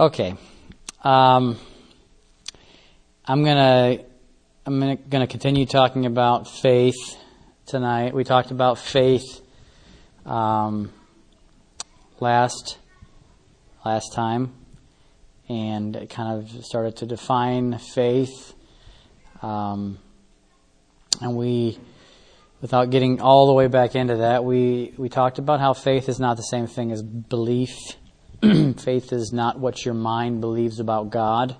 Okay. Um, I'm gonna I'm gonna, continue talking about faith tonight. We talked about faith um, last last time, and kind of started to define faith. Um, and we, without getting all the way back into that, we we talked about how faith is not the same thing as belief. faith is not what your mind believes about God.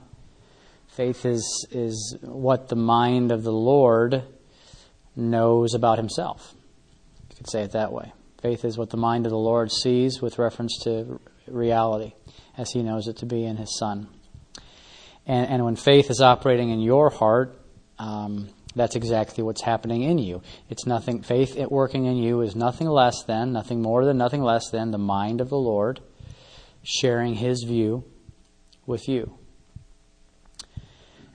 Faith is, is what the mind of the Lord knows about himself. You could say it that way. Faith is what the mind of the Lord sees with reference to reality, as he knows it to be in his Son. And, and when faith is operating in your heart, um, that's exactly what's happening in you. It's nothing, faith working in you is nothing less than, nothing more than, nothing less than the mind of the Lord sharing his view with you.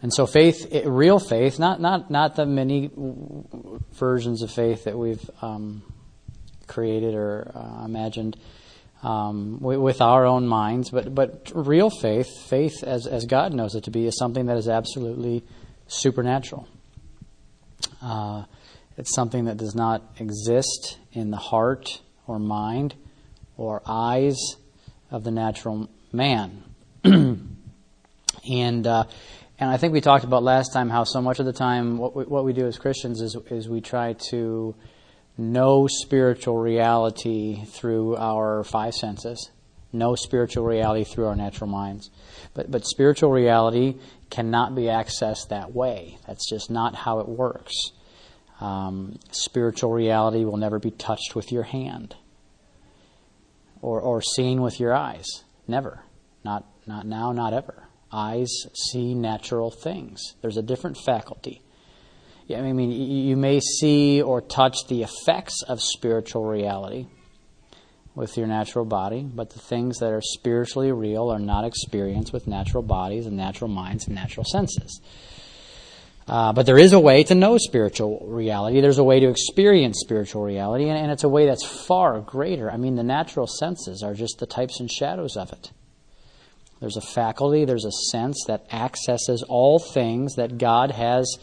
And so faith, real faith, not, not, not the many versions of faith that we've um, created or uh, imagined um, with our own minds, but, but real faith, faith as, as God knows it to be, is something that is absolutely supernatural. Uh, it's something that does not exist in the heart or mind or eyes of the natural man. and uh, and I think we talked about last time how so much of the time what we, what we do as Christians is is we try to know spiritual reality through our five senses, know spiritual reality through our natural minds. But but spiritual reality cannot be accessed that way. That's just not how it works. Um, spiritual reality will never be touched with your hand or, or seeing with your eyes. Never. Not, not now, not ever. Eyes see natural things. There's a different faculty. Yeah, I mean, you may see or touch the effects of spiritual reality with your natural body, but the things that are spiritually real are not experienced with natural bodies and natural minds and natural senses. Uh, but there is a way to know spiritual reality. There's a way to experience spiritual reality, and, and, it's a way that's far greater. I mean, the natural senses are just the types and shadows of it. There's a faculty, there's a sense that accesses all things that God has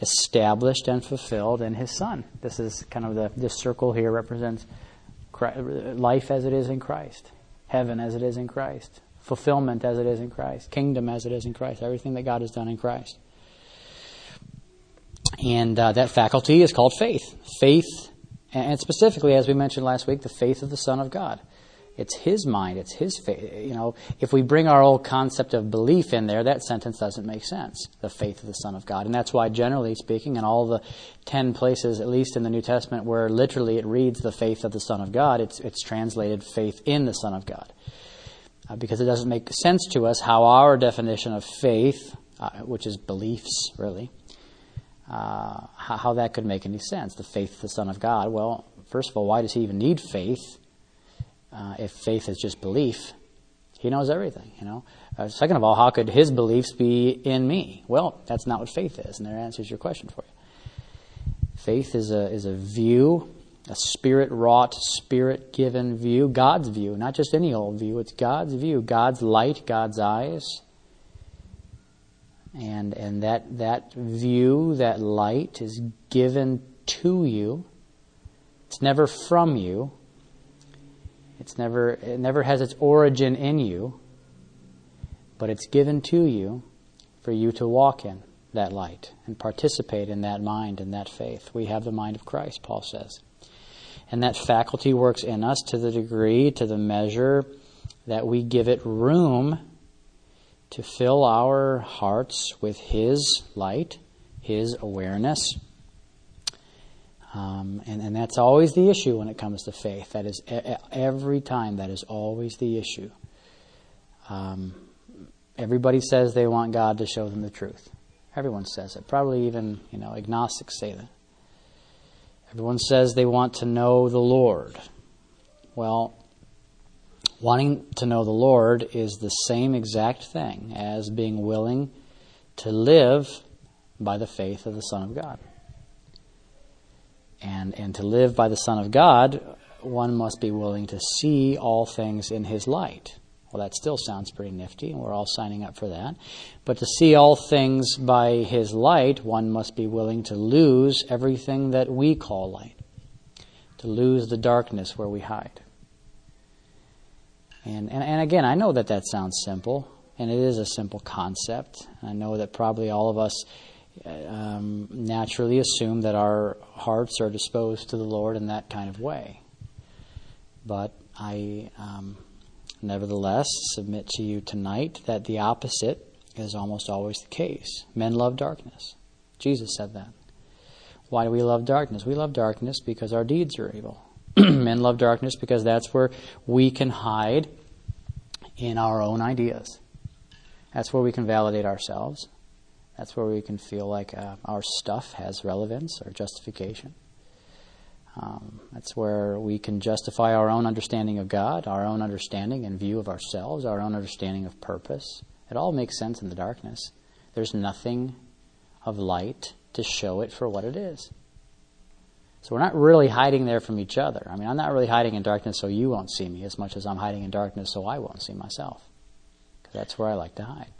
established and fulfilled in His Son. This is kind of the this circle here represents Christ, life as it is in Christ, heaven as it is in Christ, fulfillment as it is in Christ, kingdom as it is in Christ, everything that God has done in Christ. And uh, that faculty is called faith. Faith, and specifically, as we mentioned last week, the faith of the Son of God. It's His mind, it's His faith. You know, if we bring our old concept of belief in there, that sentence doesn't make sense. The faith of the Son of God. And that's why, generally speaking, in all the ten places, at least in the New Testament, where literally it reads the faith of the Son of God, it's, it's translated faith in the Son of God. Uh, because it doesn't make sense to us how our definition of faith, uh, which is beliefs, really, uh, how, how, that could make any sense. The faith of the Son of God. Well, first of all, why does he even need faith uh, if faith is just belief? He knows everything, you know. Uh, second of all, how could his beliefs be in me? Well, that's not what faith is, and that answers your question for you. Faith is a is a view, a spirit wrought, spirit given view, God's view, not just any old view. It's God's view, God's light, God's eyes and and that that view, that light is given to you. It's never from you. It's never it never has its origin in you, but it's given to you for you to walk in that light and participate in that mind and that faith. We have the mind of Christ, Paul says. And that faculty works in us to the degree, to the measure that we give it room to fill our hearts with His light, His awareness. Um, and, and that's always the issue when it comes to faith. That is every time, that is always the issue. Um, everybody says they want God to show them the truth. Everyone says it. Probably even, you know, agnostics say that. Everyone says they want to know the Lord. Well, Wanting to know the Lord is the same exact thing as being willing to live by the faith of the Son of God. And, and to live by the Son of God, one must be willing to see all things in His light, Well, that still sounds pretty nifty, and we're all signing up for that. But to see all things by His light, one must be willing to lose everything that we call light, to lose the darkness where we hide. And, and, and again, I know that that sounds simple, and it is a simple concept. I know that probably all of us um, naturally assume that our hearts are disposed to the Lord in that kind of way. But I um, nevertheless submit to you tonight that the opposite is almost always the case. Men love darkness. Jesus said that. Why do we love darkness? We love darkness because our deeds are evil. Men love darkness because that's where we can hide in our own ideas. That's where we can validate ourselves. That's where we can feel like uh, our stuff has relevance or justification. Um, that's where we can justify our own understanding of God, our own understanding and view of ourselves, our own understanding of purpose. It all makes sense in the darkness. There's nothing of light to show it for what it is. So we're not really hiding there from each other. I mean, I'm not really hiding in darkness so you won't see me as much as I'm hiding in darkness so I won't see myself. Because that's where I like to hide.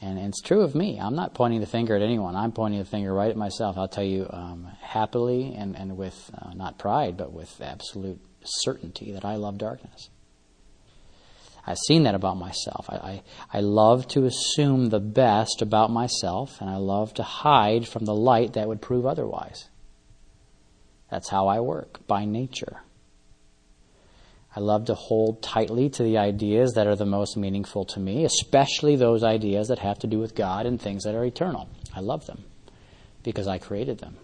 And, it's true of me. I'm not pointing the finger at anyone. I'm pointing the finger right at myself. I'll tell you um, happily and, and with uh, not pride, but with absolute certainty that I love darkness. I've seen that about myself. I, I, I, love to assume the best about myself, and I love to hide from the light that would prove otherwise. That's how I work, by nature. I love to hold tightly to the ideas that are the most meaningful to me, especially those ideas that have to do with God and things that are eternal. I love them because I created them.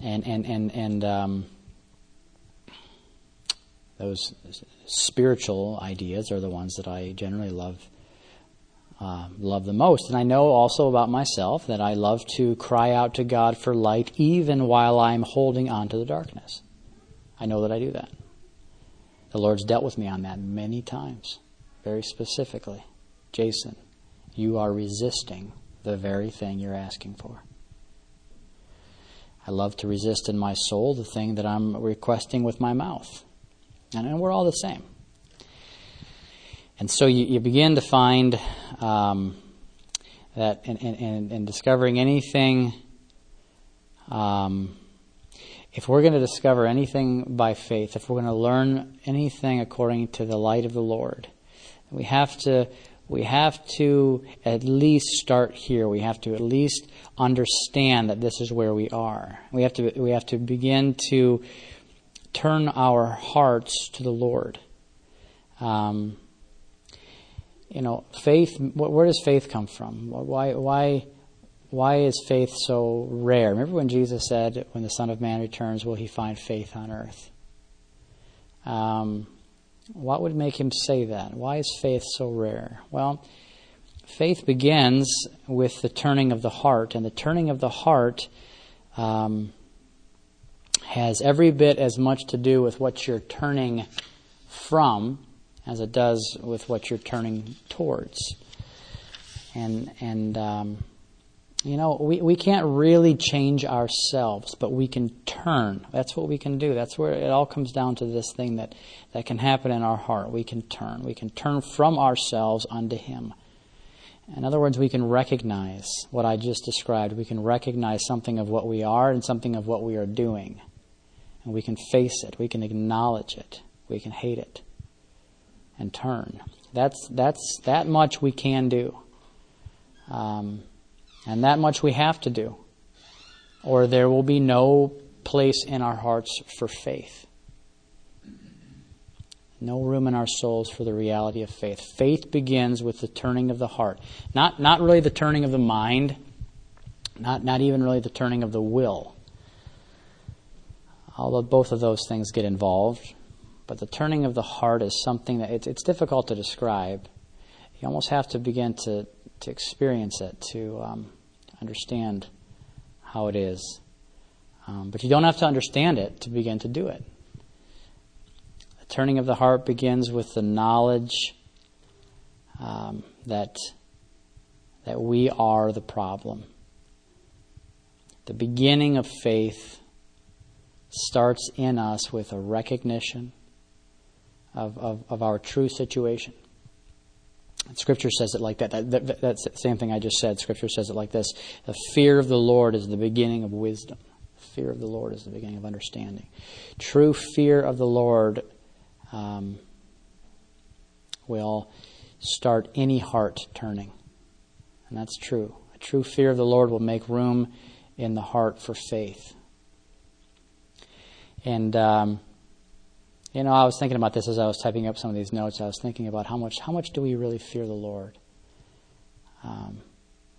And and and and um, those spiritual ideas are the ones that I generally love uh, love the most. And I know also about myself that I love to cry out to God for light even while I'm holding on to the darkness. I know that I do that. The Lord's dealt with me on that many times, very specifically. Jason, you are resisting the very thing you're asking for. I love to resist in my soul the thing that I'm requesting with my mouth. And we're all the same. And so you, you begin to find um, that in, in, in, discovering anything um, if we're going to discover anything by faith, if we're going to learn anything according to the light of the Lord, we have to we have to at least start here. We have to at least understand that this is where we are. We have to we have to begin to turn our hearts to the Lord. Um, you know, faith. Where does faith come from? Why why why is faith so rare? Remember when Jesus said, When the Son of Man returns, will he find faith on earth? Um, what would make him say that? Why is faith so rare? Well, faith begins with the turning of the heart, and the turning of the heart um, has every bit as much to do with what you're turning from as it does with what you're turning towards. And and um, you know, we, we can't really change ourselves, but we can turn. That's what we can do. That's where it all comes down to this thing that, that can happen in our heart. We can turn. We can turn from ourselves unto Him. In other words, we can recognize what I just described. We can recognize something of what we are and something of what we are doing. And we can face it. We can acknowledge it. We can hate it. And turn. That's, that's that much we can do. Um, and that much we have to do, or there will be no place in our hearts for faith. No room in our souls for the reality of faith. Faith begins with the turning of the heart. Not, not really the turning of the mind, not, not even really the turning of the will. Although both of those things get involved. But the turning of the heart is something that it's, it's difficult to describe. You almost have to begin to to experience it, to um, understand how it is. Um, but you don't have to understand it to begin to do it. The turning of the heart begins with the knowledge um, that that we are the problem. The beginning of faith starts in us with a recognition of, of, of our true situation. Scripture says it like that. that, that that's the same thing I just said. Scripture says it like this The fear of the Lord is the beginning of wisdom. Fear of the Lord is the beginning of understanding. True fear of the Lord um, will start any heart turning. And that's true. A true fear of the Lord will make room in the heart for faith. And um, you know, I was thinking about this as I was typing up some of these notes. I was thinking about how much how much do we really fear the Lord? Um,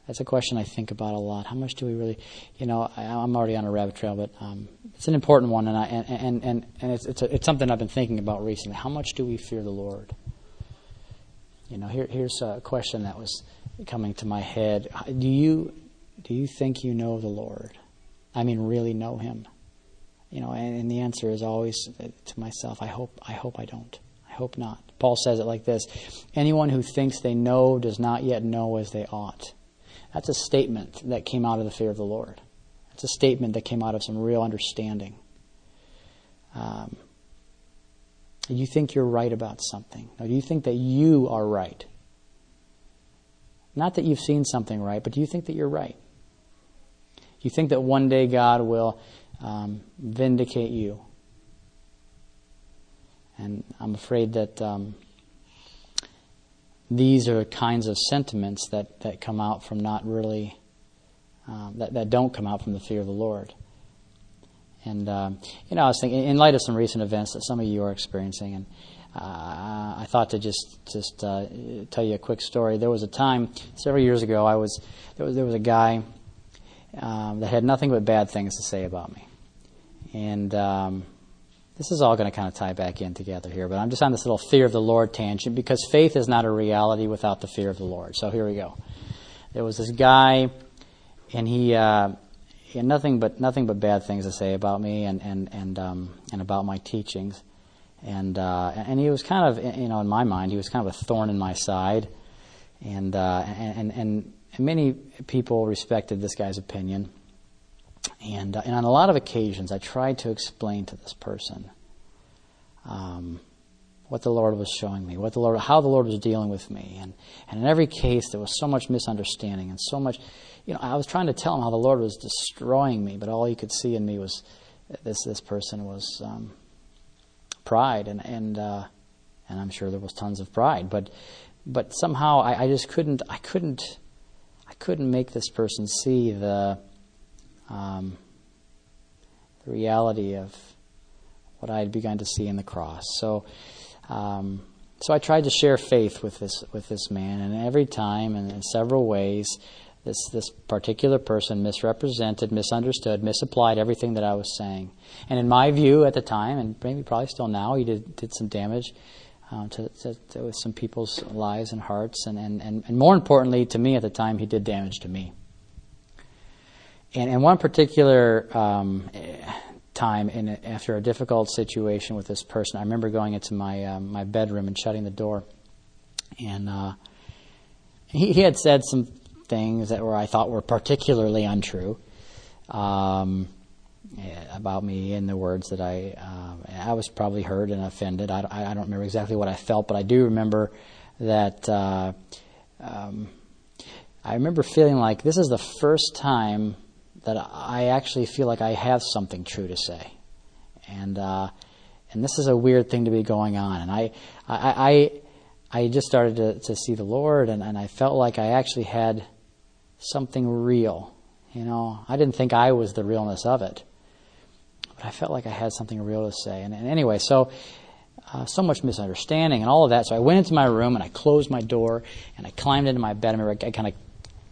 that's a question I think about a lot. How much do we really, you know, I, am already on a rabbit trail, but um, it's an important one, and I, and and and, it's it's, a, it's something I've been thinking about recently. How much do we fear the Lord? You know, here, here's a question that was coming to my head. Do you do you think you know the Lord? I mean, really know Him? You know, and, and the answer is always to myself, I hope, I hope I don't. I hope not. Paul says it like this Anyone who thinks they know does not yet know as they ought. That's a statement that came out of the fear of the Lord. It's a statement that came out of some real understanding. Um, you think you're right about something. Or do you think that you are right? Not that you've seen something right, but do you think that you're right? You think that one day God will um, vindicate you. And I'm afraid that um, these are kinds of sentiments that, that come out from not really, um, that, that don't come out from the fear of the Lord. And, um, you know, I was thinking, in light of some recent events that some of you are experiencing, and uh, I thought to just just uh, tell you a quick story. There was a time several years ago. I was there was there was a guy um, that had nothing but bad things to say about me. And um, this is all going to kind of tie back in together here, but I'm just on this little fear of the Lord tangent because faith is not a reality without the fear of the Lord. So here we go. There was this guy, and he, uh, he had nothing but nothing but bad things to say about me and and and um, and about my teachings, and uh, and he was kind of you know in my mind he was kind of a thorn in my side, and uh, and and, and many people respected this guy's opinion. And, uh, and on a lot of occasions, I tried to explain to this person um, what the Lord was showing me, what the Lord, how the Lord was dealing with me. And, and in every case, there was so much misunderstanding and so much, you know, I was trying to tell him how the Lord was destroying me, but all he could see in me was this, this person was um, pride. And, and, uh, and I'm sure there was tons of pride. But, but somehow I, I just couldn't, I couldn't, I couldn't make this person see the, um, the reality of what I had begun to see in the cross. So, um, so I tried to share faith with this with this man, and every time, and in several ways, this this particular person misrepresented, misunderstood, misapplied everything that I was saying. And in my view, at the time, and maybe probably still now, he did did some damage. Um, to, to, to, with some people's lives and hearts, and, and, and, and more importantly, to me at the time, he did damage to me. And in one particular um, time, in after a difficult situation with this person, I remember going into my um, my bedroom and shutting the door, and uh, he, he, had said some things that were I thought were particularly untrue um, about me in the words that I uh, I was probably hurt and offended. I, I, don't remember exactly what I felt, but I do remember that. Uh, um, I remember feeling like this is the first time that I actually feel like I have something true to say, and uh, and this is a weird thing to be going on. And I I I, I just started to, to see the Lord, and, and I felt like I actually had something real. You know, I didn't think I was the realness of it, but I felt like I had something real to say. And, and anyway, so. Uh, so much misunderstanding and all of that. So I went into my room and I closed my door and I climbed into my bed. I remember I kind of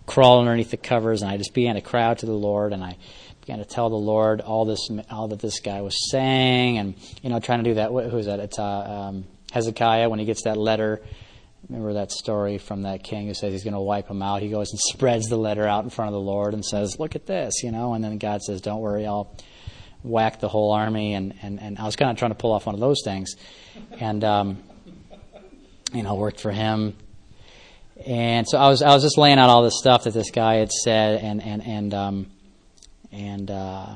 crawled underneath the covers, and I just began to cry out to the Lord, and I began to tell the Lord all this, all that this guy was saying, and you know, trying to do that. Who is that? It's uh, um, Hezekiah when he gets that letter. Remember that story from that king who says he's going to wipe him out. He goes and spreads the letter out in front of the Lord and says, "Look at this," you know. And then God says, "Don't worry, I'll." Whack the whole army and, and, and I was kind of trying to pull off one of those things and um, you know worked for him and so I was I was just laying out all this stuff that this guy had said, and and and um, and uh,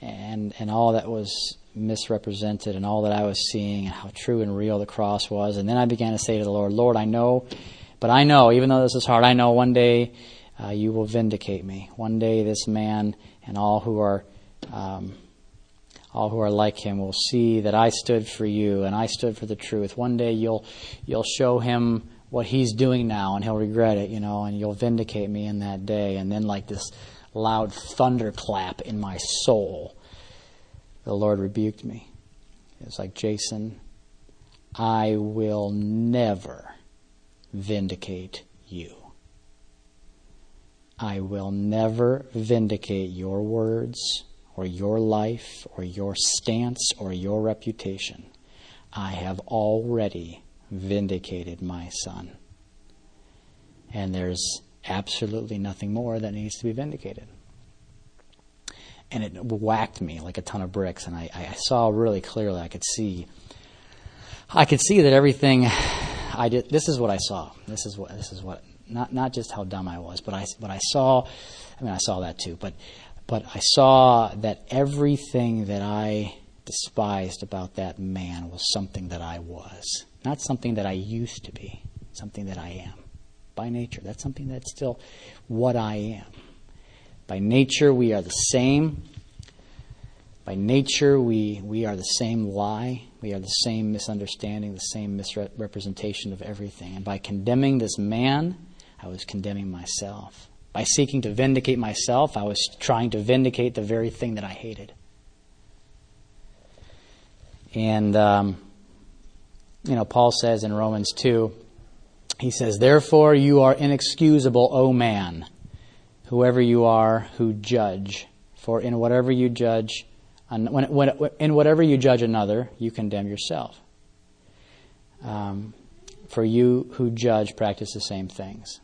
and and all that was misrepresented and all that I was seeing and how true and real the cross was. And then I began to say to the Lord, Lord, I know, but I know, even though this is hard, I know one day uh, you will vindicate me. One day this man and all who are um, all who are like him will see that I stood for you and I stood for the truth. One day you'll you'll show him what he's doing now and he'll regret it, you know, and you'll vindicate me in that day. And then like this loud thunderclap in my soul, the Lord rebuked me. It's like Jason, I will never vindicate you. I will never vindicate your words or your life or your stance or your reputation. I have already vindicated my son. And there's absolutely nothing more that needs to be vindicated. And it whacked me like a ton of bricks, and I, I saw really clearly. I could see, I could see that everything I did. This is what I saw. This is what. This is what. Not not just how dumb I was, but I but I saw. I mean, I saw that too. But but I saw that everything that I despised about that man was something that I was, not something that I used to be, something that I am by nature. That's something that's still what I am. By nature, we are the same. By nature, we, we are the same lie. We are the same misunderstanding, the same misrepresentation of everything. And by condemning this man, I was condemning myself. By seeking to vindicate myself, I was trying to vindicate the very thing that I hated. And, um, you know, Paul says in Romans 2, he says, Therefore you are inexcusable, O man, whoever you are who judge. For in whatever you judge, when, when, in whatever you judge another, you condemn yourself. Um, for you who judge practice the same things.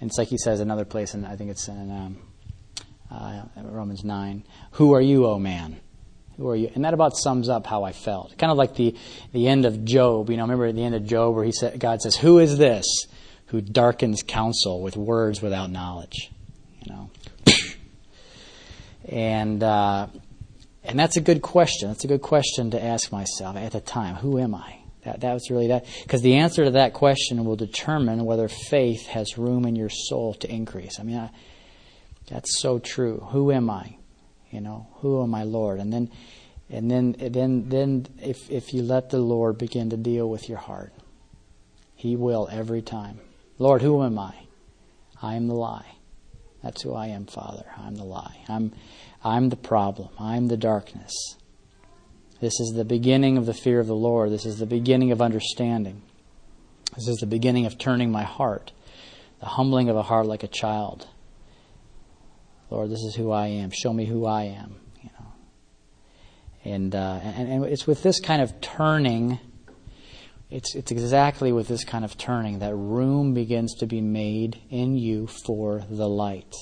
And it's like he says another place, and I think it's in um, uh, Romans 9. Who are you, O man? Who are you? And that about sums up how I felt. Kind of like the, the end of Job. You know, remember at the end of Job where he said, God says, Who is this who darkens counsel with words without knowledge? You know. and uh, and that's a good question. That's a good question to ask myself at the time. Who am I? That, that was really that. Because the answer to that question will determine whether faith has room in your soul to increase. I mean, I, that's so true. Who am I? You know, who am I, Lord? And then, and then, then, then, if if you let the Lord begin to deal with your heart, He will every time. Lord, who am I? I am the lie. That's who I am, Father. I'm the lie. I'm, I'm the problem. I'm the darkness. This is the beginning of the fear of the Lord. This is the beginning of understanding. This is the beginning of turning my heart, the humbling of a heart like a child. Lord, this is who I am. Show me who I am. You know, and uh, and, and it's with this kind of turning. It's it's exactly with this kind of turning that room begins to be made in you for the light.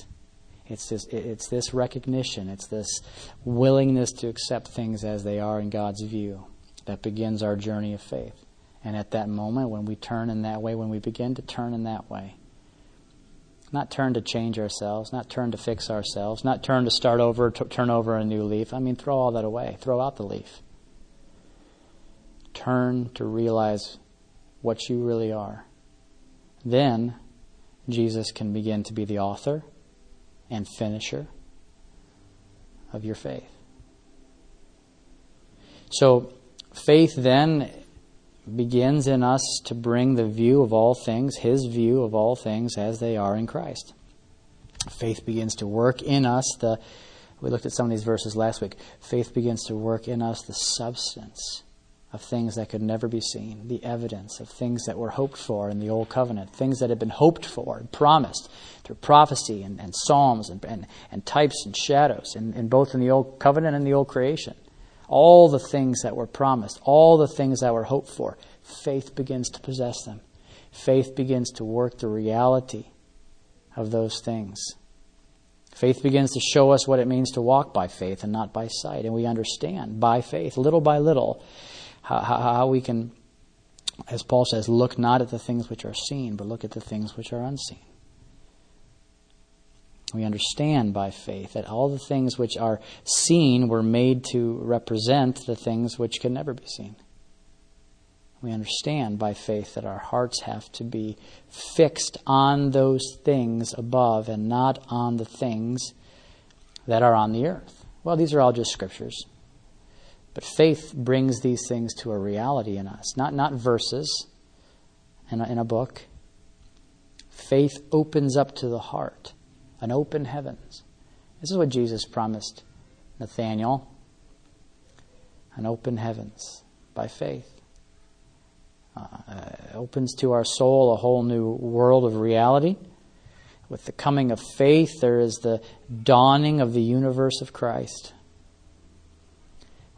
It's this, it's this recognition, it's this willingness to accept things as they are in God's view that begins our journey of faith. And at that moment, when we turn in that way, when we begin to turn in that way, not turn to change ourselves, not turn to fix ourselves, not turn to start over, to turn over a new leaf. I mean, throw all that away. Throw out the leaf. Turn to realize what you really are. Then Jesus can begin to be the author and finisher of your faith. So, faith then begins in us to bring the view of all things, His view of all things as they are in Christ. Faith begins to work in us the, we looked at some of these verses last week. Faith begins to work in us the substance of things that could never be seen, the evidence of things that were hoped for in the Old Covenant, things that had been hoped for and promised through prophecy and, and psalms and, and, and, types and shadows, in, in both in the Old Covenant and the Old Creation. All the things that were promised, all the things that were hoped for, faith begins to possess them. Faith begins to work the reality of those things. Faith begins to show us what it means to walk by faith and not by sight. And we understand by faith, little by little, how, how, how we can, as Paul says, look not at the things which are seen, but look at the things which are unseen. We understand by faith that all the things which are seen were made to represent the things which can never be seen. We understand by faith that our hearts have to be fixed on those things above and not on the things that are on the earth. Well, these are all just scriptures. But faith brings these things to a reality in us, not, not verses in a, in a book. Faith opens up to the heart, an open heavens. This is what Jesus promised Nathaniel an open heavens by faith. Uh, opens to our soul a whole new world of reality. With the coming of faith, there is the dawning of the universe of Christ.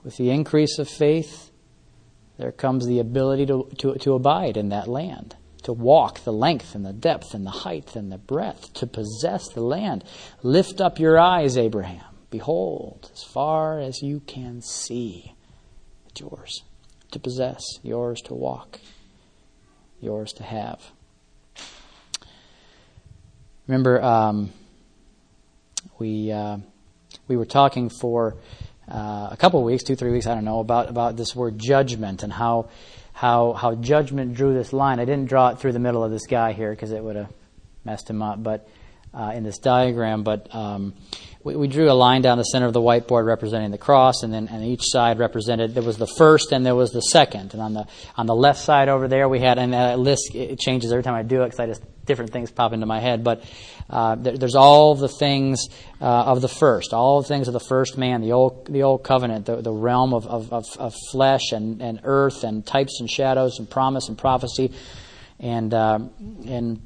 With the increase of faith, there comes the ability to, to, to abide in that land, to walk the length and the depth and the height and the breadth, to possess the land. Lift up your eyes, Abraham. Behold, as far as you can see, it's yours to possess, yours to walk, yours to have. Remember, um, we uh, we were talking for uh, a couple weeks, two, three weeks, I don't know, about, about this word judgment and how, how, how judgment drew this line. I didn't draw it through the middle of this guy here because it would have messed him up, but uh, in this diagram, but um, we, we, drew a line down the center of the whiteboard representing the cross, and then each side represented there was the first and there was the second, and on the on the left side over there we had and that list it changes every time I do it because I just different things pop into my head, but uh, there, there's all the things uh, of the first, all the things of the first man, the old the old covenant, the, the realm of, of, of, of flesh and, and earth and types and shadows and promise and prophecy, and um, and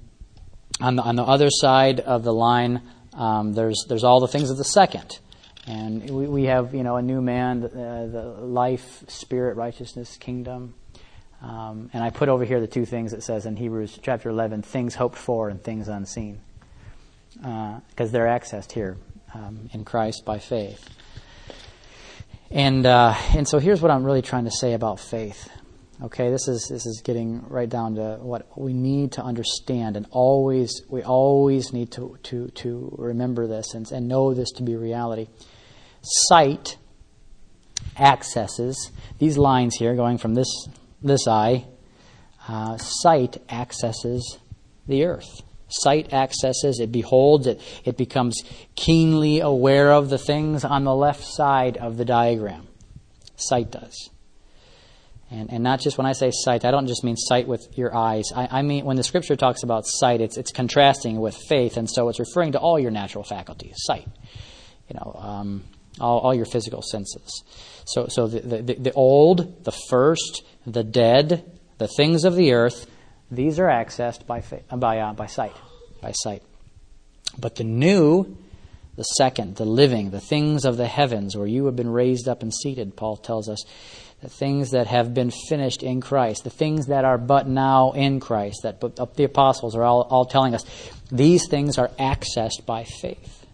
on the, on the other side of the line, um, there's, there's all the things of the second. And we, we have, you know, a new man, uh, the life, spirit, righteousness, kingdom. Um, and I put over here the two things it says in Hebrews chapter 11 things hoped for and things unseen. Because uh, they're accessed here um, in Christ by faith. And, uh, and so here's what I'm really trying to say about faith. Okay, this is this is getting right down to what we need to understand, and always we always need to to to remember this and, and know this to be reality. Sight accesses these lines here, going from this this eye. Uh, sight accesses the earth. Sight accesses, it beholds, it, it becomes keenly aware of the things on the left side of the diagram. Sight does. And, and not just when I say sight, I don't just mean sight with your eyes. I, I mean, when the scripture talks about sight, it's, it's contrasting with faith, and so it's referring to all your natural faculties, sight, you know, um, all, all your physical senses. So, so the, the, the old, the first, the dead, the things of the earth, these are accessed by, by, uh, by sight, by sight. But the new, the second, the living, the things of the heavens, where you have been raised up and seated, Paul tells us, the things that have been finished in Christ, the things that are but now in Christ, that uh, the apostles are all, all telling us, these things are accessed by faith.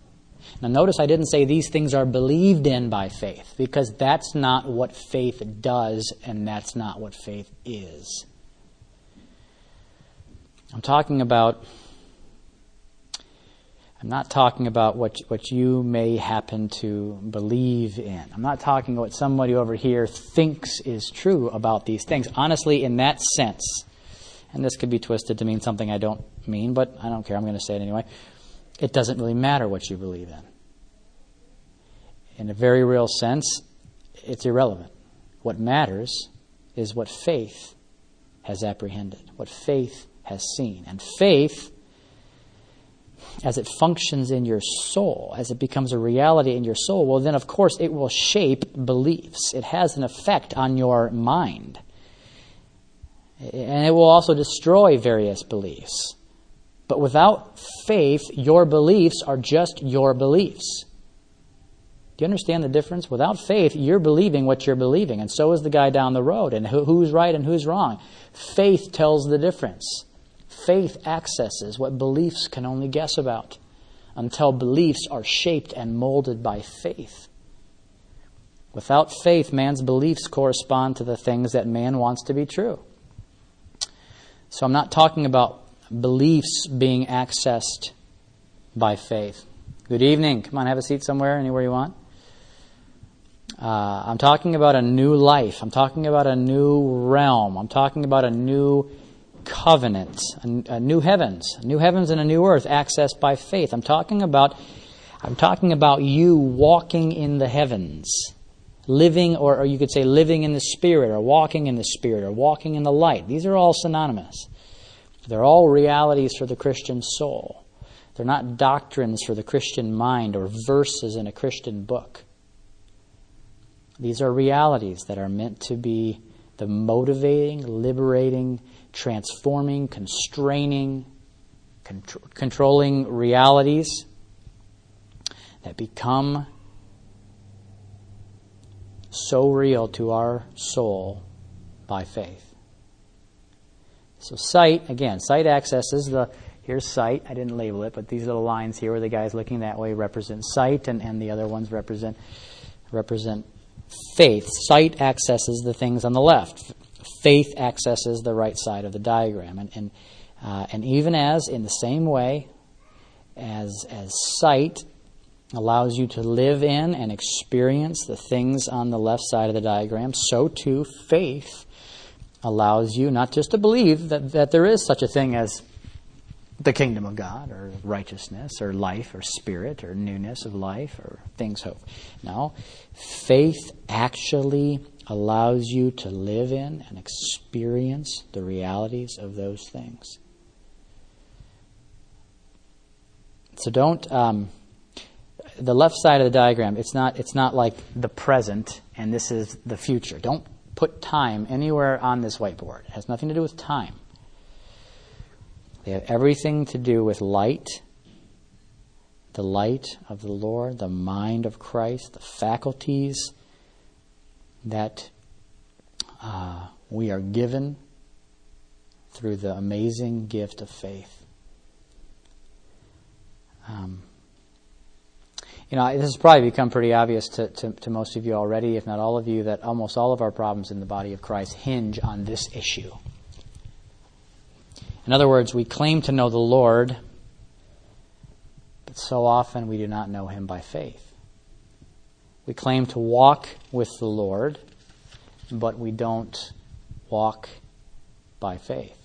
Now, notice I didn't say these things are believed in by faith, because that's not what faith does, and that's not what faith is. I'm talking about I'm not talking about what, what you may happen to believe in. I'm not talking what somebody over here thinks is true about these things. Honestly, in that sense, and this could be twisted to mean something I don't mean, but I don't care. I'm going to say it anyway. It doesn't really matter what you believe in. In a very real sense, it's irrelevant. What matters is what faith has apprehended, what faith has seen. And faith as it functions in your soul, as it becomes a reality in your soul, well, then of course it will shape beliefs. It has an effect on your mind. And it will also destroy various beliefs. But without faith, your beliefs are just your beliefs. Do you understand the difference? Without faith, you're believing what you're believing, and so is the guy down the road. And who's right and who's wrong? Faith tells the difference. Faith accesses what beliefs can only guess about until beliefs are shaped and molded by faith. Without faith, man's beliefs correspond to the things that man wants to be true. So I'm not talking about beliefs being accessed by faith. Good evening. Come on, have a seat somewhere, anywhere you want. Uh, I'm talking about a new life. I'm talking about a new realm. I'm talking about a new covenant, a, new heavens, new heavens and a new earth accessed by faith. I'm talking about, I'm talking about you walking in the heavens, living, or, or you could say living in the spirit, or walking in the spirit, or walking in the light. These are all synonymous. They're all realities for the Christian soul. They're not doctrines for the Christian mind or verses in a Christian book. These are realities that are meant to be the motivating, liberating, transforming, constraining, contr- controlling realities that become so real to our soul by faith. So, sight, again, sight accesses the, here's sight. I didn't label it, but these little lines here where the guy's looking that way represent sight, and, and the other ones represent, represent faith. Sight accesses the things on the left. Faith accesses the right side of the diagram. And, and, uh, and even as, in the same way as, as sight allows you to live in and experience the things on the left side of the diagram, so too faith allows you not just to believe that, that there is such a thing as the kingdom of God, or righteousness, or life, or spirit, or newness of life, or things hope. No. Faith actually allows you to live in and experience the realities of those things. So don't. Um, the left side of the diagram. It's not. It's not like the present and this is the future. Don't put time anywhere on this whiteboard. It has nothing to do with time. They have everything to do with light, the light of the Lord, the mind of Christ, the faculties that uh, we are given through the amazing gift of faith. Um, you know, this has probably become pretty obvious to, to, to, most of you already, if not all of you, that almost all of our problems in the body of Christ hinge on this issue. In other words, we claim to know the Lord, but so often we do not know Him by faith. We claim to walk with the Lord, but we don't walk by faith.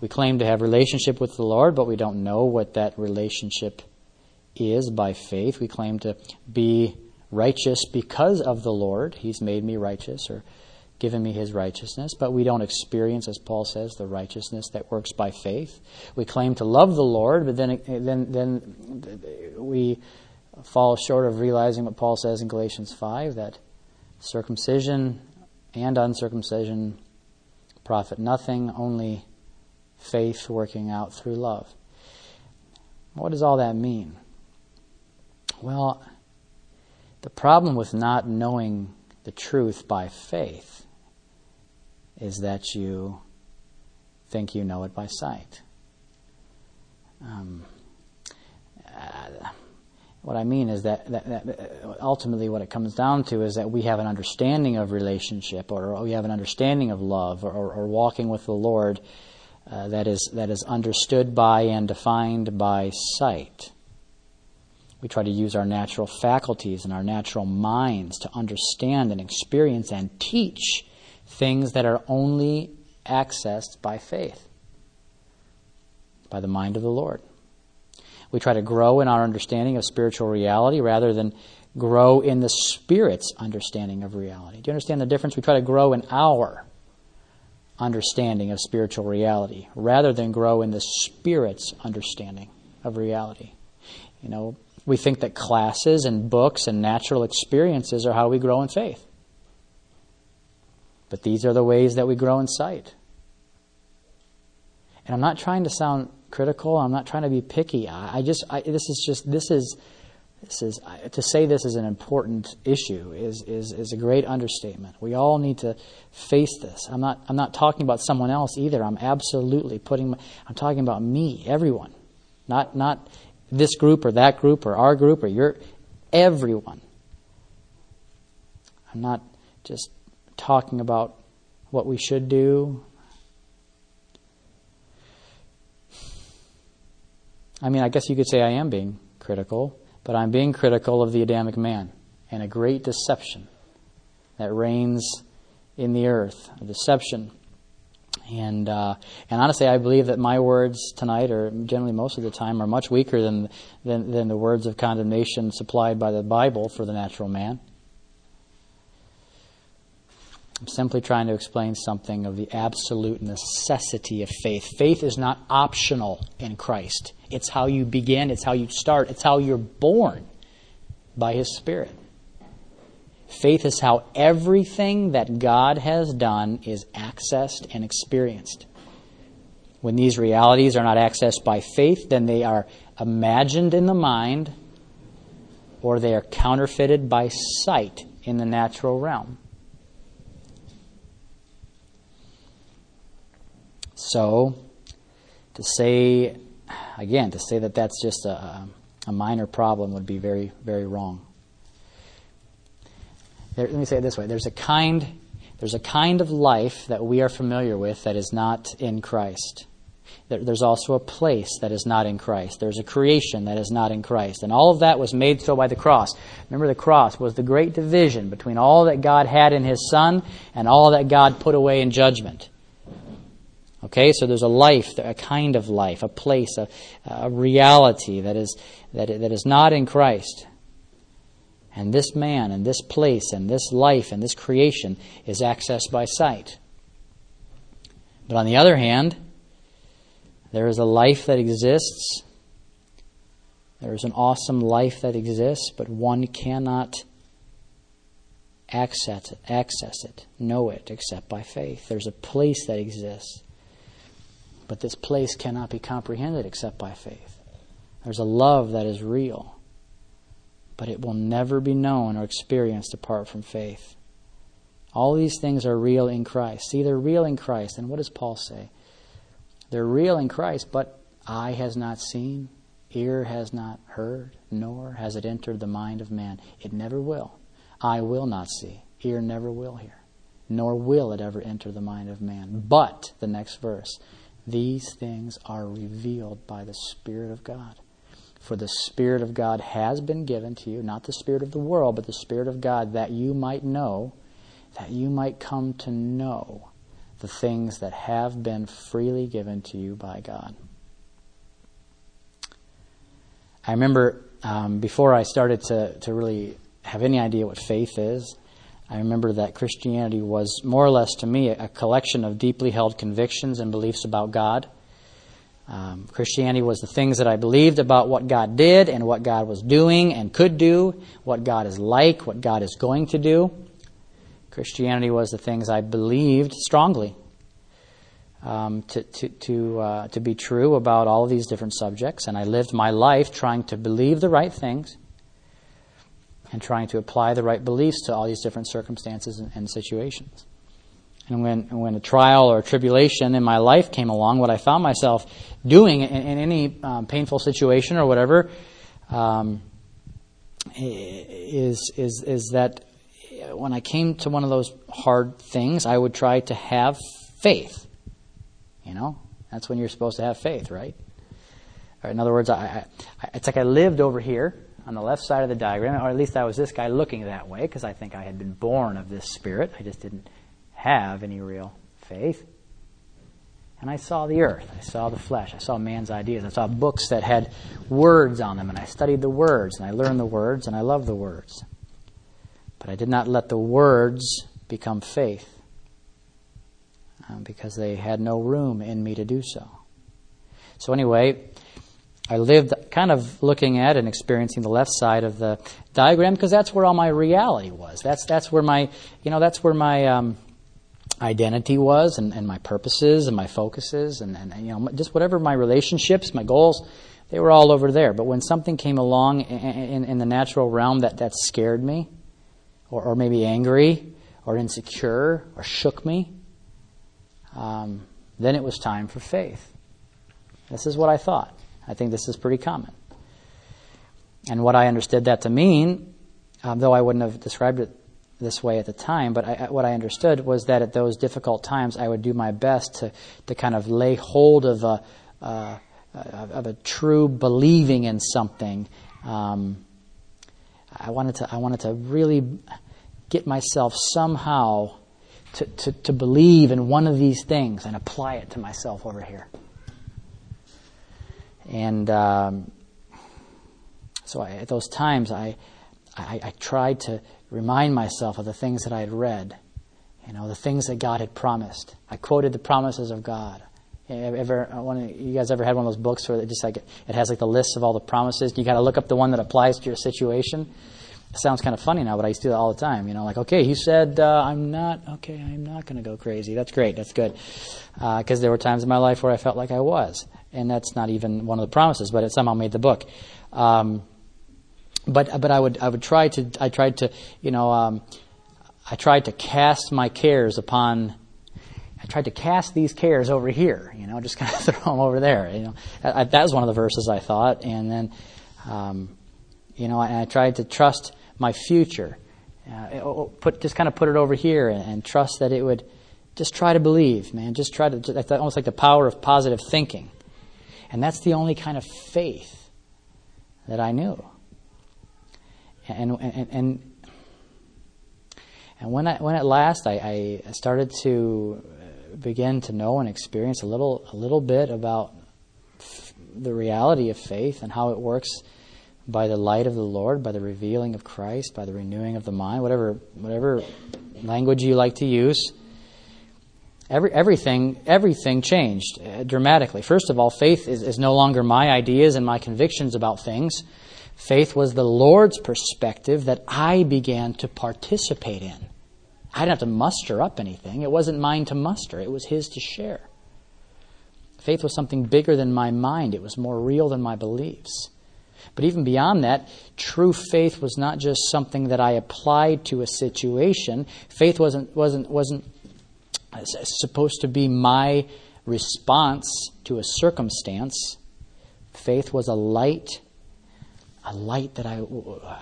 We claim to have relationship with the Lord, but we don't know what that relationship is by faith. We claim to be righteous because of the Lord. He's made me righteous, or given me his righteousness, but we don't experience, as Paul says, the righteousness that works by faith. We claim to love the Lord, but then, then, then we fall short of realizing what Paul says in Galatians 5 that circumcision and uncircumcision profit nothing, only faith working out through love. What does all that mean? Well, the problem with not knowing the truth by faith is that you think you know it by sight. Um, uh, what I mean is that, that, that, ultimately what it comes down to is that we have an understanding of relationship or we have an understanding of love or, or, or walking with the Lord uh, that, is, that is understood by and defined by sight. We try to use our natural faculties and our natural minds to understand and experience and teach things that are only accessed by faith, by the mind of the Lord. We try to grow in our understanding of spiritual reality rather than grow in the Spirit's understanding of reality. Do you understand the difference? We try to grow in our understanding of spiritual reality rather than grow in the Spirit's understanding of reality. You know, we think that classes and books and natural experiences are how we grow in faith. But these are the ways that we grow in sight. And I'm not trying to sound critical. I'm not trying to be picky. I, I just, I, this is just, this is, this is, to say this is an important issue is, is, is a great understatement. We all need to face this. I'm not, I'm not talking about someone else either. I'm absolutely putting, I'm talking about me, everyone. Not, not this group or that group or our group or your, everyone. I'm not just talking about what we should do. I mean, I guess you could say I am being critical, but I'm being critical of the Adamic man and a great deception that reigns in the earth, a deception. And uh, and honestly, I believe that my words tonight, or generally most of the time, are much weaker than, than than the words of condemnation supplied by the Bible for the natural man. I'm simply trying to explain something of the absolute necessity of faith. Faith is not optional in Christ. It's how you begin, it's how you start, it's how you're born by His Spirit. Faith is how everything that God has done is accessed and experienced. When these realities are not accessed by faith, then they are imagined in the mind or they are counterfeited by sight in the natural realm. So, to say, again, to say that that's just a, a minor problem would be very, very wrong. There, let me say it this way there's a kind there's a kind of life that we are familiar with that is not in Christ. There's also a place that is not in Christ. There's a creation that is not in Christ. And all of that was made so by the cross. Remember, the cross was the great division between all that God had in His Son and all that God put away in judgment. Okay, so there's a life, a kind of life, a place, a, a reality that is, that, that is not in Christ. And this man and this place and this life and this creation is accessed by sight. But on the other hand, there is a life that exists. There is an awesome life that exists, but one cannot access it, access it, know it, except by faith. There's a place that exists, but this place cannot be comprehended except by faith. There's a love that is real but it will never be known or experienced apart from faith. All these things are real in Christ. See, they're real in Christ. And what does Paul say? They're real in Christ, but eye has not seen, ear has not heard, nor has it entered the mind of man. It never will. Eye will not see, ear never will hear, nor will it ever enter the mind of man. But, the next verse, these things are revealed by the Spirit of God. For the Spirit of God has been given to you, not the Spirit of the world, but the Spirit of God, that you might know, that you might come to know the things that have been freely given to you by God. I remember um, before I started to, to really have any idea what faith is, I remember that Christianity was more or less to me a collection of deeply held convictions and beliefs about God um, Christianity was the things that I believed about what God did and what God was doing and could do, what God is like, what God is going to do. Christianity was the things I believed strongly um, to, to, to, uh, to be true about all of these different subjects. And I lived my life trying to believe the right things and trying to apply the right beliefs to all these different circumstances and, and situations. And when, when a trial or a tribulation in my life came along, what I found myself doing in, in any um, painful situation or whatever um, is, is, is that when I came to one of those hard things, I would try to have faith. You know, that's when you're supposed to have faith, right? In other words, I, I, it's like I lived over here on the left side of the diagram, or at least I was this guy looking that way because I think I had been born of this spirit. I just didn't have any real faith. And I saw the earth. I saw the flesh. I saw man's ideas. I saw books that had words on them, and I studied the words, and I learned the words, and I love the words. But I did not let the words become faith um, because they had no room in me to do so. So, anyway, I lived kind of looking at and experiencing the left side of the diagram because that's where all my reality was. That's, that's where my, you know, that's where my. Um, identity was and, and my purposes and my focuses and, and, you know just whatever my relationships my goals they were all over there but when something came along in, in, in the natural realm that, that scared me or, or maybe angry or insecure or shook me um, then it was time for faith this is what i thought i think this is pretty common and what i understood that to mean um, though i wouldn't have described it this way at the time, but I, what I understood was that at those difficult times, I would do my best to, to kind of lay hold of a, uh, of a true believing in something Um, I wanted to, I wanted to really get myself somehow to, to, to believe in one of these things and apply it to myself over here. And um, so I, at those times, I, I, I tried to remind myself of the things that I had read, you know, the things that God had promised. I quoted the promises of God. Ever, one you guys ever had one of those books where it just like it has like the list of all the promises? You got to look up the one that applies to your situation. It sounds kind of funny now, but I used to do that all the time. You know, like okay, he said uh, I'm not okay. I'm not going to go crazy. That's great. That's good. Because uh, there were times in my life where I felt like I was, and that's not even one of the promises, but it somehow made the book. Um, but but I would I would try to I tried to you know um, I tried to cast my cares upon I tried to cast these cares over here, you know, just kind of throw them over there. You know, I, that was one of the verses I thought, and then, um, you know, I, I, tried to trust my future, uh, put just kind of put it over here, and, and, trust that it would. Just try to believe, man. Just try to. Almost like the power of positive thinking, and that's the only kind of faith that I knew. And and and, and when I, when at last I, I started to begin to know and experience a little a little bit about f- the reality of faith and how it works by the light of the Lord, by the revealing of Christ, by the renewing of the mind, whatever whatever language you like to use. Every, everything everything changed uh, dramatically. First of all, faith is, is no longer my ideas and my convictions about things. Faith was the Lord's perspective that I began to participate in. I didn't have to muster up anything. It wasn't mine to muster, it was His to share. Faith was something bigger than my mind, it was more real than my beliefs. But even beyond that, true faith was not just something that I applied to a situation. Faith wasn't, wasn't, wasn't supposed to be my response to a circumstance. Faith was a light, a light that I,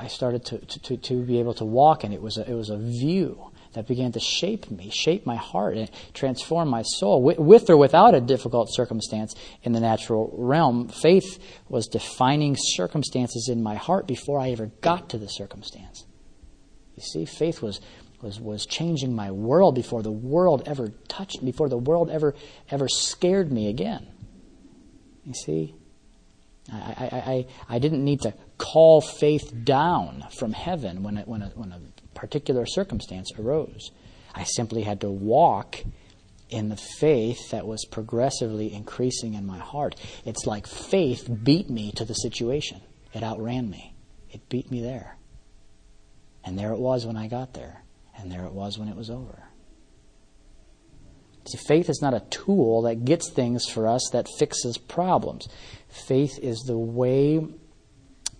I started to, to, to be able to walk in. It was a, it was a view that began to shape me, shape my heart, and transform my soul. With or without a difficult circumstance in the natural realm, faith was defining circumstances in my heart before I ever got to the circumstance. You see, faith was, was, was changing my world before the world ever touched before the world ever, ever scared me again. You see? I, I, I, I didn't need to call faith down from heaven when, it, when, a, when a particular circumstance arose. I simply had to walk in the faith that was progressively increasing in my heart. It's like faith beat me to the situation, it outran me, it beat me there. And there it was when I got there, and there it was when it was over. See, faith is not a tool that gets things for us that fixes problems. Faith is the way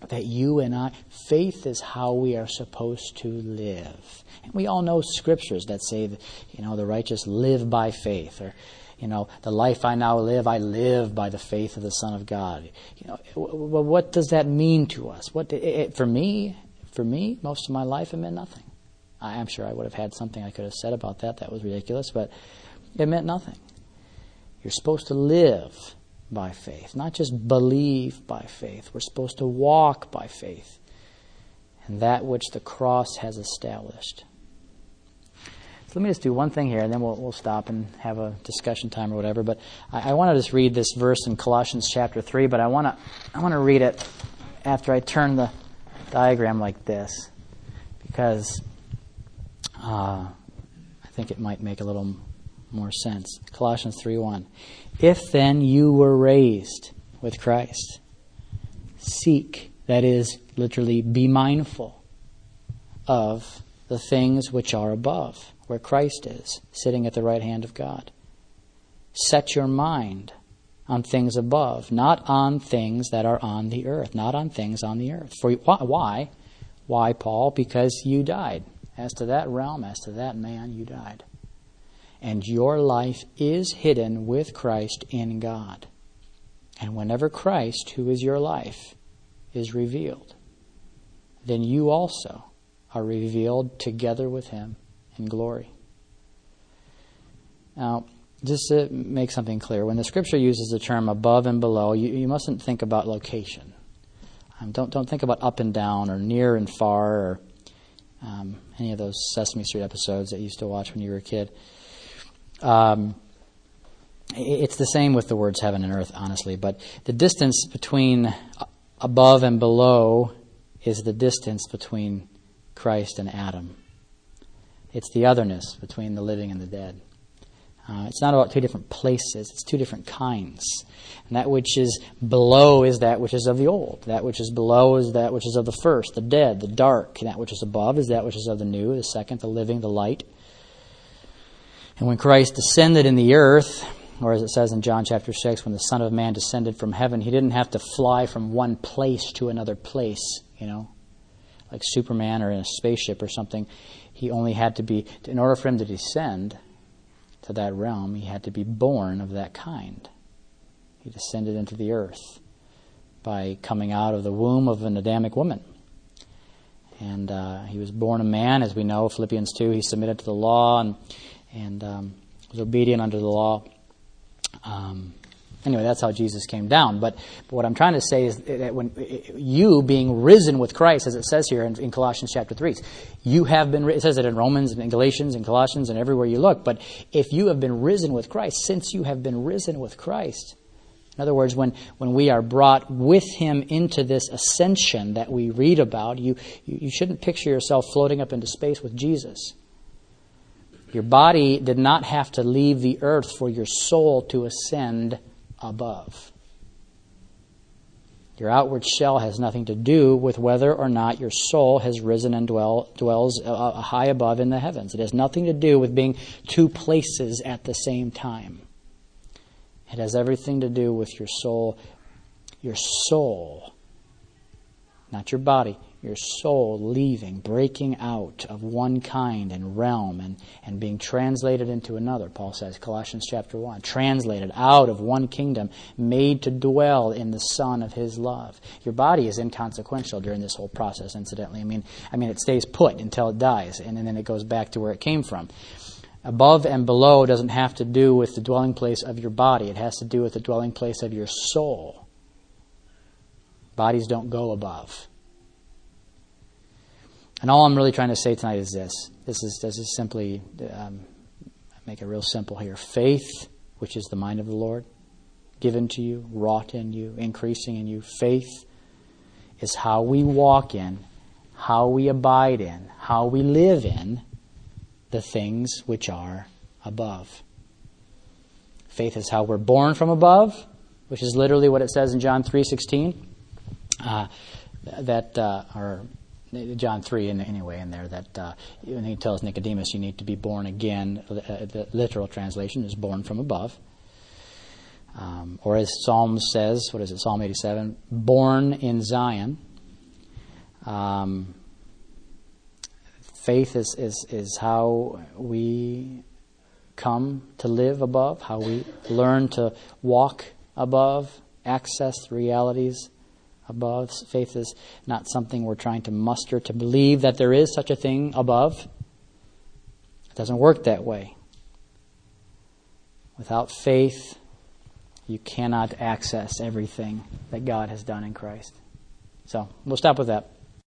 that you and I, faith is how we are supposed to live. And we all know scriptures that say, that, you know, the righteous live by faith, or, you know, the life I now live, I live by the faith of the Son of God. You know, well, what does that mean to us? What it, for me, for me, most of my life it meant nothing. I am sure I would have had something I could have said about that that was ridiculous, but it meant nothing. You're supposed to live by faith, not just believe by faith. We're supposed to walk by faith and that which the cross has established. So let me just do one thing here, and then we'll, we'll stop and have a discussion time or whatever. But I, I want to just read this verse in Colossians chapter 3, but I want to I want to read it after I turn the diagram like this because uh, I think it might make a little more sense. Colossians 3:1. If then you were raised with Christ, seek, that is, literally be mindful of the things which are above, where Christ is, sitting at the right hand of God. Set your mind on things above, not on things that are on the earth, not on things on the earth. For why? Why, Paul? Because you died. As to that realm, as to that man, you died and your life is hidden with Christ in God. And whenever Christ, who is your life, is revealed, then you also are revealed together with him in glory. Now, just to make something clear, when the scripture uses the term above and below, you, you mustn't think about location. Um, don't don't think about up and down or near and far or um, any of those Sesame Street episodes that you used to watch when you were a kid. Um, it's the same with the words heaven and earth, honestly, but the distance between above and below is the distance between Christ and Adam. It's the otherness between the living and the dead. Uh, it's not about two different places, it's two different kinds. And that which is below is that which is of the old. That which is below is that which is of the first, the dead, the dark. And that which is above is that which is of the new, the second, the living, the light. And when Christ descended in the earth, or as it says in John chapter 6, when the Son of Man descended from heaven, he didn't have to fly from one place to another place, you know, like Superman or in a spaceship or something. He only had to be, in order for him to descend, to that realm, he had to be born of that kind. He descended into the earth by coming out of the womb of an Adamic woman. And uh, he was born a man, as we know, Philippians 2. He submitted to the law and, and um, was obedient under the law. Um, Anyway, that's how Jesus came down. But, but, what I'm trying to say is that when you being risen with Christ, as it says here in, in Colossians chapter 3, you have been, it says it in Romans and in Galatians and Colossians and everywhere you look, but if you have been risen with Christ, since you have been risen with Christ, in other words, when, when we are brought with him into this ascension that we read about, you, you, you shouldn't picture yourself floating up into space with Jesus. Your body did not have to leave the earth for your soul to ascend above. Your outward shell has nothing to do with whether or not your soul has risen and dwell, dwells uh, uh, high above in the heavens. It has nothing to do with being two places at the same time. It has everything to do with your soul, your soul, not your body, your soul leaving, breaking out of one kind and realm and, and being translated into another, Paul says, Colossians chapter 1. Translated out of one kingdom, made to dwell in the Son of His love. Your body is inconsequential during this whole process, incidentally. I mean, I mean it stays put until it dies, and, and then it goes back to where it came from. Above and below doesn't have to do with the dwelling place of your body, it has to do with the dwelling place of your soul. Bodies don't go above. And all I'm really trying to say tonight is this. This is, this is simply, um, make it real simple here. Faith, which is the mind of the Lord, given to you, wrought in you, increasing in you. Faith is how we walk in, how we abide in, how we live in the things which are above. Faith is how we're born from above, which is literally what it says in John 3.16. Uh, that, uh, or John 3 in, anyway in there that uh, when he tells Nicodemus you need to be born again, uh, the literal translation is born from above. Um, or as Psalm says, what is it, Psalm 87, born in Zion. Um, faith is, is, is how we come to live above, how we learn to walk above, access realities above. Faith is not something we're trying to muster to believe that there is such a thing above. It doesn't work that way. Without faith, you cannot access everything that God has done in Christ. So we'll stop with that.